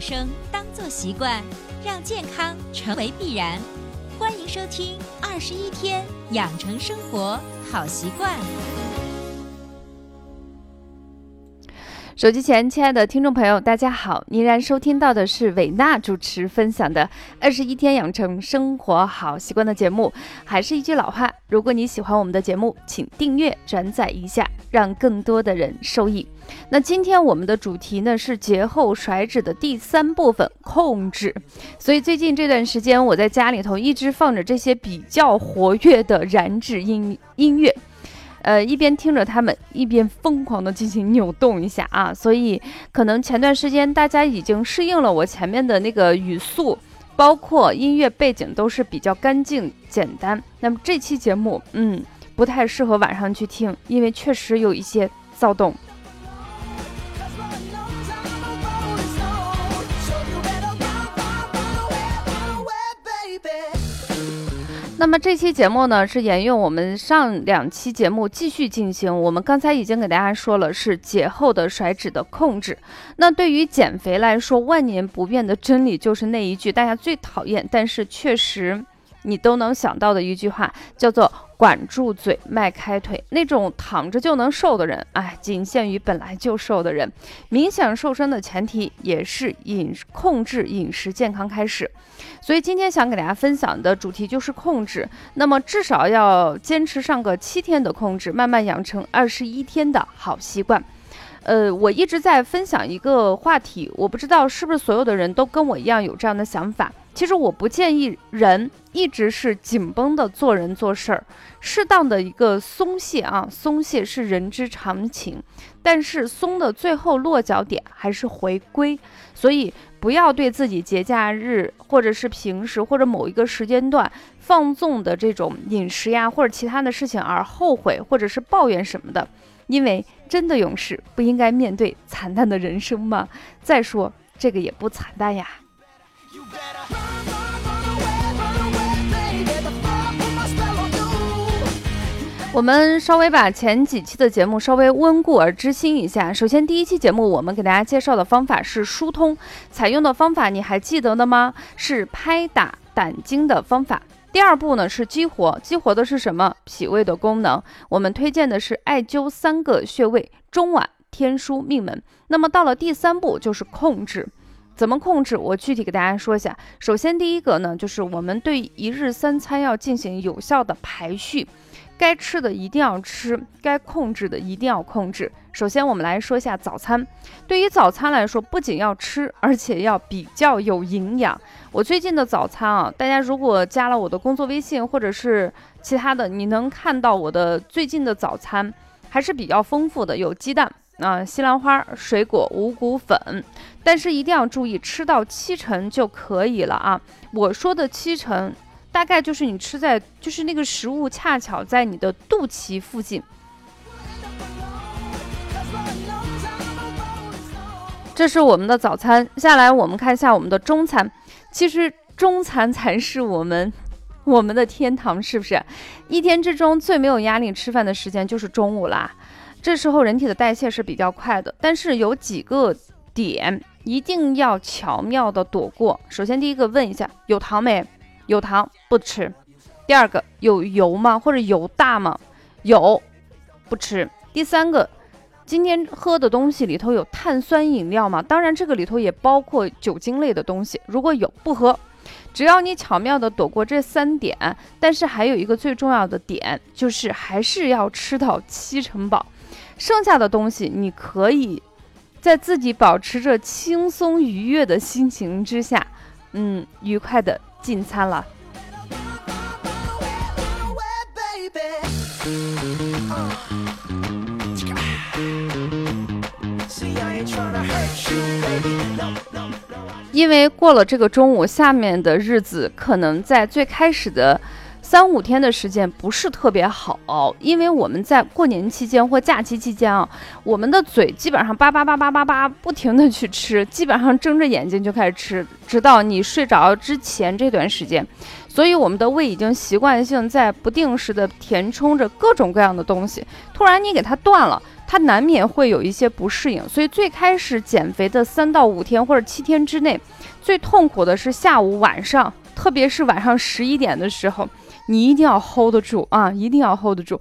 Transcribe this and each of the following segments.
生当做习惯，让健康成为必然。欢迎收听《二十一天养成生活好习惯》。手机前，亲爱的听众朋友，大家好！您然收听到的是伟娜主持分享的《二十一天养成生活好习惯》的节目。还是一句老话，如果你喜欢我们的节目，请订阅、转载一下，让更多的人受益。那今天我们的主题呢是节后甩脂的第三部分——控制。所以最近这段时间，我在家里头一直放着这些比较活跃的燃脂音音乐。呃，一边听着他们，一边疯狂的进行扭动一下啊，所以可能前段时间大家已经适应了我前面的那个语速，包括音乐背景都是比较干净简单。那么这期节目，嗯，不太适合晚上去听，因为确实有一些躁动。那么这期节目呢，是沿用我们上两期节目继续进行。我们刚才已经给大家说了，是节后的甩脂的控制。那对于减肥来说，万年不变的真理就是那一句大家最讨厌，但是确实你都能想到的一句话，叫做。管住嘴，迈开腿，那种躺着就能瘦的人，哎，仅限于本来就瘦的人。冥想瘦身的前提也是饮控制饮食健康开始。所以今天想给大家分享的主题就是控制。那么至少要坚持上个七天的控制，慢慢养成二十一天的好习惯。呃，我一直在分享一个话题，我不知道是不是所有的人都跟我一样有这样的想法。其实我不建议人一直是紧绷的做人做事儿，适当的一个松懈啊，松懈是人之常情，但是松的最后落脚点还是回归，所以不要对自己节假日或者是平时或者某一个时间段放纵的这种饮食呀或者其他的事情而后悔或者是抱怨什么的，因为真的勇士不应该面对惨淡的人生吗？再说这个也不惨淡呀。我们稍微把前几期的节目稍微温故而知新一下。首先，第一期节目我们给大家介绍的方法是疏通，采用的方法你还记得的吗？是拍打胆经的方法。第二步呢是激活，激活的是什么？脾胃的功能。我们推荐的是艾灸三个穴位：中脘、天枢、命门。那么到了第三步就是控制，怎么控制？我具体给大家说一下。首先，第一个呢就是我们对一日三餐要进行有效的排序。该吃的一定要吃，该控制的一定要控制。首先，我们来说一下早餐。对于早餐来说，不仅要吃，而且要比较有营养。我最近的早餐啊，大家如果加了我的工作微信或者是其他的，你能看到我的最近的早餐还是比较丰富的，有鸡蛋啊、西兰花、水果、五谷粉。但是一定要注意，吃到七成就可以了啊。我说的七成。大概就是你吃在，就是那个食物恰巧在你的肚脐附近。这是我们的早餐，下来我们看一下我们的中餐。其实中餐才是我们我们的天堂，是不是？一天之中最没有压力吃饭的时间就是中午啦。这时候人体的代谢是比较快的，但是有几个点一定要巧妙的躲过。首先第一个问一下，有糖没？有糖不吃，第二个有油吗？或者油大吗？有，不吃。第三个，今天喝的东西里头有碳酸饮料吗？当然，这个里头也包括酒精类的东西。如果有，不喝。只要你巧妙的躲过这三点，但是还有一个最重要的点，就是还是要吃到七成饱。剩下的东西，你可以在自己保持着轻松愉悦的心情之下，嗯，愉快的。进餐了。因为过了这个中午，下面的日子可能在最开始的。三五天的时间不是特别好，因为我们在过年期间或假期期间啊，我们的嘴基本上叭叭叭叭叭叭不停的去吃，基本上睁着眼睛就开始吃，直到你睡着之前这段时间，所以我们的胃已经习惯性在不定时的填充着各种各样的东西。突然你给它断了，它难免会有一些不适应。所以最开始减肥的三到五天或者七天之内，最痛苦的是下午晚上，特别是晚上十一点的时候，你一定要 hold 得住啊，一定要 hold 得住。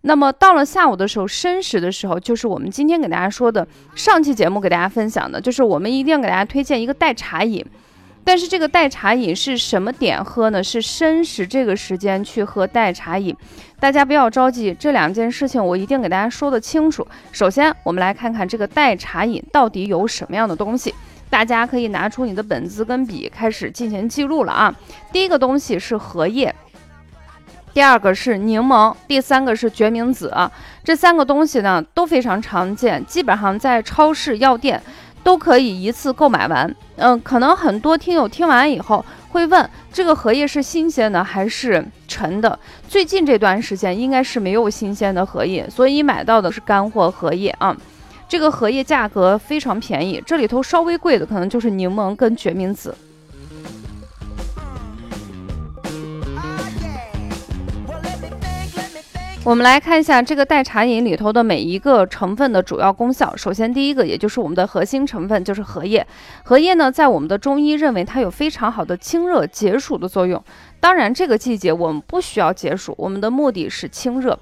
那么到了下午的时候，申时的时候，就是我们今天给大家说的上期节目给大家分享的，就是我们一定要给大家推荐一个代茶饮。但是这个代茶饮是什么点喝呢？是申时这个时间去喝代茶饮。大家不要着急，这两件事情我一定给大家说的清楚。首先，我们来看看这个代茶饮到底有什么样的东西。大家可以拿出你的本子跟笔，开始进行记录了啊。第一个东西是荷叶。第二个是柠檬，第三个是决明子，这三个东西呢都非常常见，基本上在超市、药店都可以一次购买完。嗯，可能很多听友听完以后会问，这个荷叶是新鲜的还是陈的？最近这段时间应该是没有新鲜的荷叶，所以买到的是干货荷叶啊。这个荷叶价格非常便宜，这里头稍微贵的可能就是柠檬跟决明子。我们来看一下这个代茶饮里头的每一个成分的主要功效。首先，第一个，也就是我们的核心成分，就是荷叶。荷叶呢，在我们的中医认为它有非常好的清热解暑的作用。当然，这个季节我们不需要解暑，我们的目的是清热。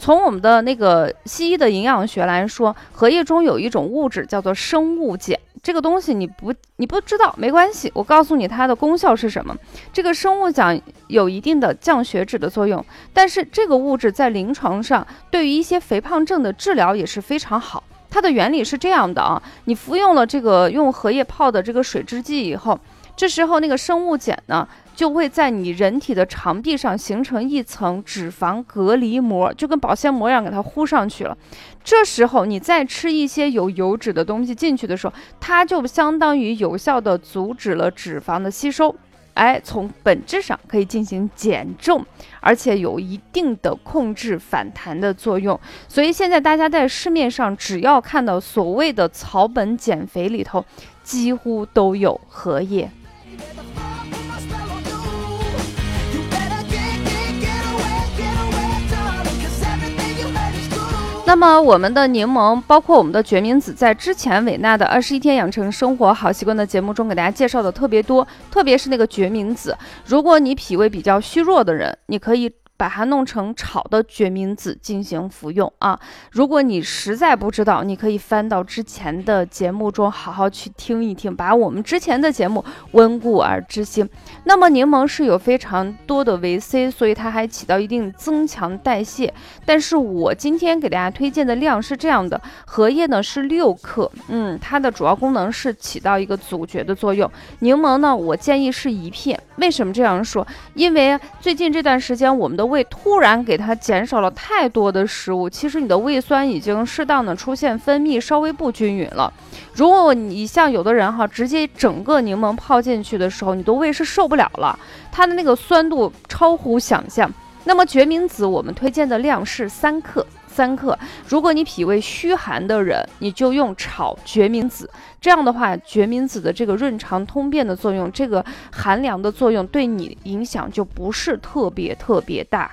从我们的那个西医的营养学来说，荷叶中有一种物质叫做生物碱。这个东西你不你不知道没关系，我告诉你它的功效是什么。这个生物碱有一定的降血脂的作用，但是这个物质在临床上对于一些肥胖症的治疗也是非常好。它的原理是这样的啊，你服用了这个用荷叶泡的这个水制剂以后，这时候那个生物碱呢。就会在你人体的肠壁上形成一层脂肪隔离膜，就跟保鲜膜一样，给它糊上去了。这时候你再吃一些有油脂的东西进去的时候，它就相当于有效的阻止了脂肪的吸收，哎，从本质上可以进行减重，而且有一定的控制反弹的作用。所以现在大家在市面上只要看到所谓的草本减肥里头，几乎都有荷叶。那么我们的柠檬，包括我们的决明子，在之前伟娜的二十一天养成生活好习惯的节目中，给大家介绍的特别多，特别是那个决明子，如果你脾胃比较虚弱的人，你可以。把它弄成炒的决明子进行服用啊！如果你实在不知道，你可以翻到之前的节目中好好去听一听，把我们之前的节目温故而知新。那么柠檬是有非常多的维 C，所以它还起到一定增强代谢。但是我今天给大家推荐的量是这样的：荷叶呢是六克，嗯，它的主要功能是起到一个阻绝的作用。柠檬呢，我建议是一片。为什么这样说？因为最近这段时间我们的胃突然给它减少了太多的食物，其实你的胃酸已经适当的出现分泌稍微不均匀了。如果你像有的人哈，直接整个柠檬泡进去的时候，你的胃是受不了了，它的那个酸度超乎想象。那么决明子我们推荐的量是三克。三克，如果你脾胃虚寒的人，你就用炒决明子。这样的话，决明子的这个润肠通便的作用，这个寒凉的作用，对你影响就不是特别特别大。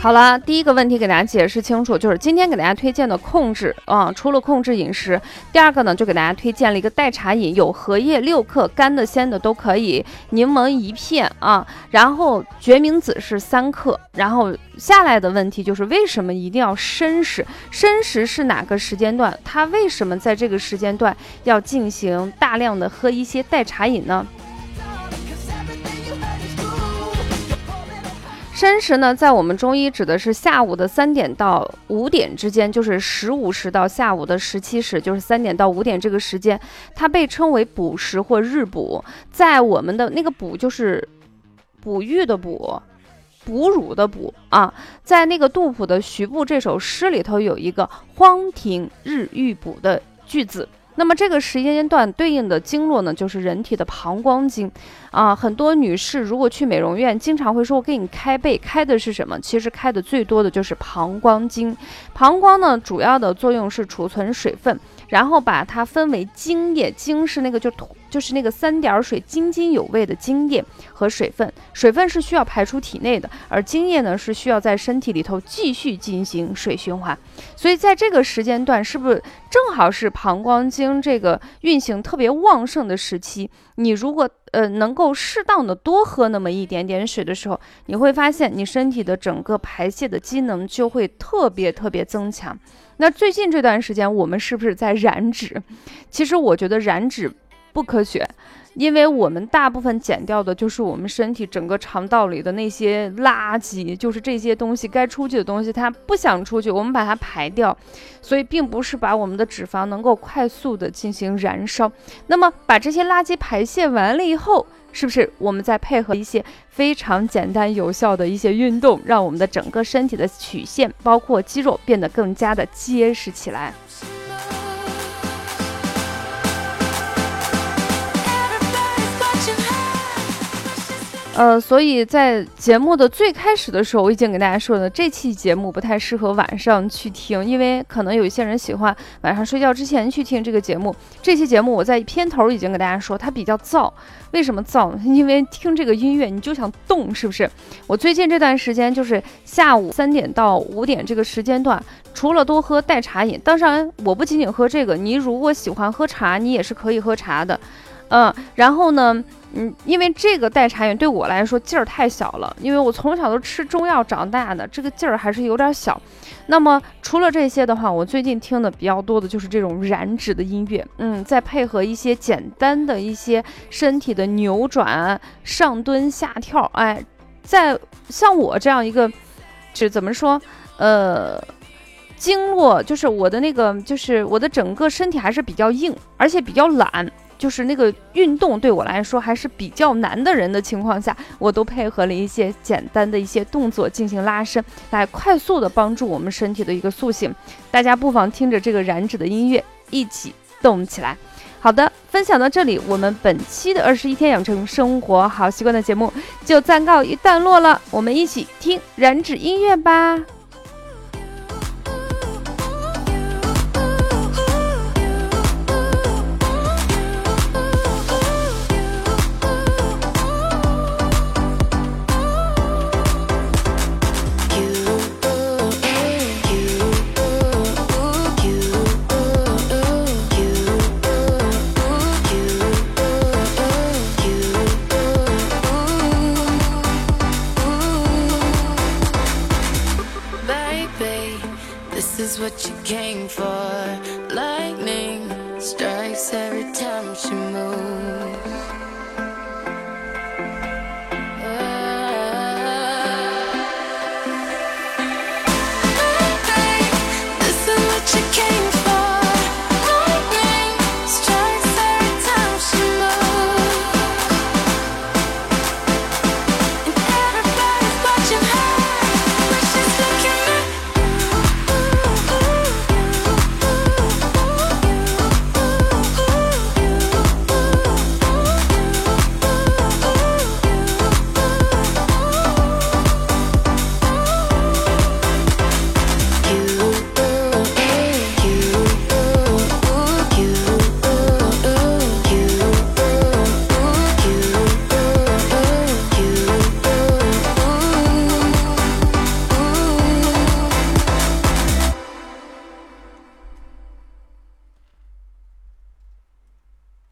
好了，第一个问题给大家解释清楚，就是今天给大家推荐的控制啊，除了控制饮食，第二个呢，就给大家推荐了一个代茶饮，有荷叶六克，干的鲜的都可以，柠檬一片啊，然后决明子是三克，然后下来的问题就是为什么一定要申时？申时是哪个时间段？它为什么在这个时间段要进行大量的喝一些代茶饮呢？申时呢，在我们中医指的是下午的三点到五点之间，就是十五时到下午的十七时，就是三点到五点这个时间，它被称为补时或日补。在我们的那个补就是哺育的哺，哺乳的哺啊，在那个杜甫的《徐步》这首诗里头有一个“荒庭日欲补”的句子。那么这个时间段对应的经络呢，就是人体的膀胱经，啊，很多女士如果去美容院，经常会说，我给你开背，开的是什么？其实开的最多的就是膀胱经。膀胱呢，主要的作用是储存水分，然后把它分为精液，精是那个就土就是那个三点水津津有味的精液和水分，水分是需要排出体内的，而精液呢是需要在身体里头继续进行水循环。所以在这个时间段，是不是正好是膀胱经这个运行特别旺盛的时期？你如果呃能够适当的多喝那么一点点水的时候，你会发现你身体的整个排泄的机能就会特别特别增强。那最近这段时间，我们是不是在燃脂？其实我觉得燃脂不科学。因为我们大部分减掉的就是我们身体整个肠道里的那些垃圾，就是这些东西该出去的东西，它不想出去，我们把它排掉，所以并不是把我们的脂肪能够快速的进行燃烧。那么把这些垃圾排泄完了以后，是不是我们再配合一些非常简单有效的一些运动，让我们的整个身体的曲线，包括肌肉变得更加的结实起来？呃，所以在节目的最开始的时候，我已经给大家说了，这期节目不太适合晚上去听，因为可能有一些人喜欢晚上睡觉之前去听这个节目。这期节目我在片头已经给大家说，它比较燥。为什么燥？因为听这个音乐你就想动，是不是？我最近这段时间就是下午三点到五点这个时间段，除了多喝代茶饮，当然我不仅仅喝这个，你如果喜欢喝茶，你也是可以喝茶的。嗯，然后呢？嗯，因为这个代茶饮对我来说劲儿太小了，因为我从小都吃中药长大的，这个劲儿还是有点小。那么除了这些的话，我最近听的比较多的就是这种燃脂的音乐，嗯，再配合一些简单的一些身体的扭转、上蹲下跳，哎，在像我这样一个，是怎么说？呃，经络就是我的那个，就是我的整个身体还是比较硬，而且比较懒。就是那个运动对我来说还是比较难的人的情况下，我都配合了一些简单的一些动作进行拉伸，来快速的帮助我们身体的一个塑形。大家不妨听着这个燃脂的音乐一起动起来。好的，分享到这里，我们本期的二十一天养成生活好习惯的节目就暂告一段落了。我们一起听燃脂音乐吧。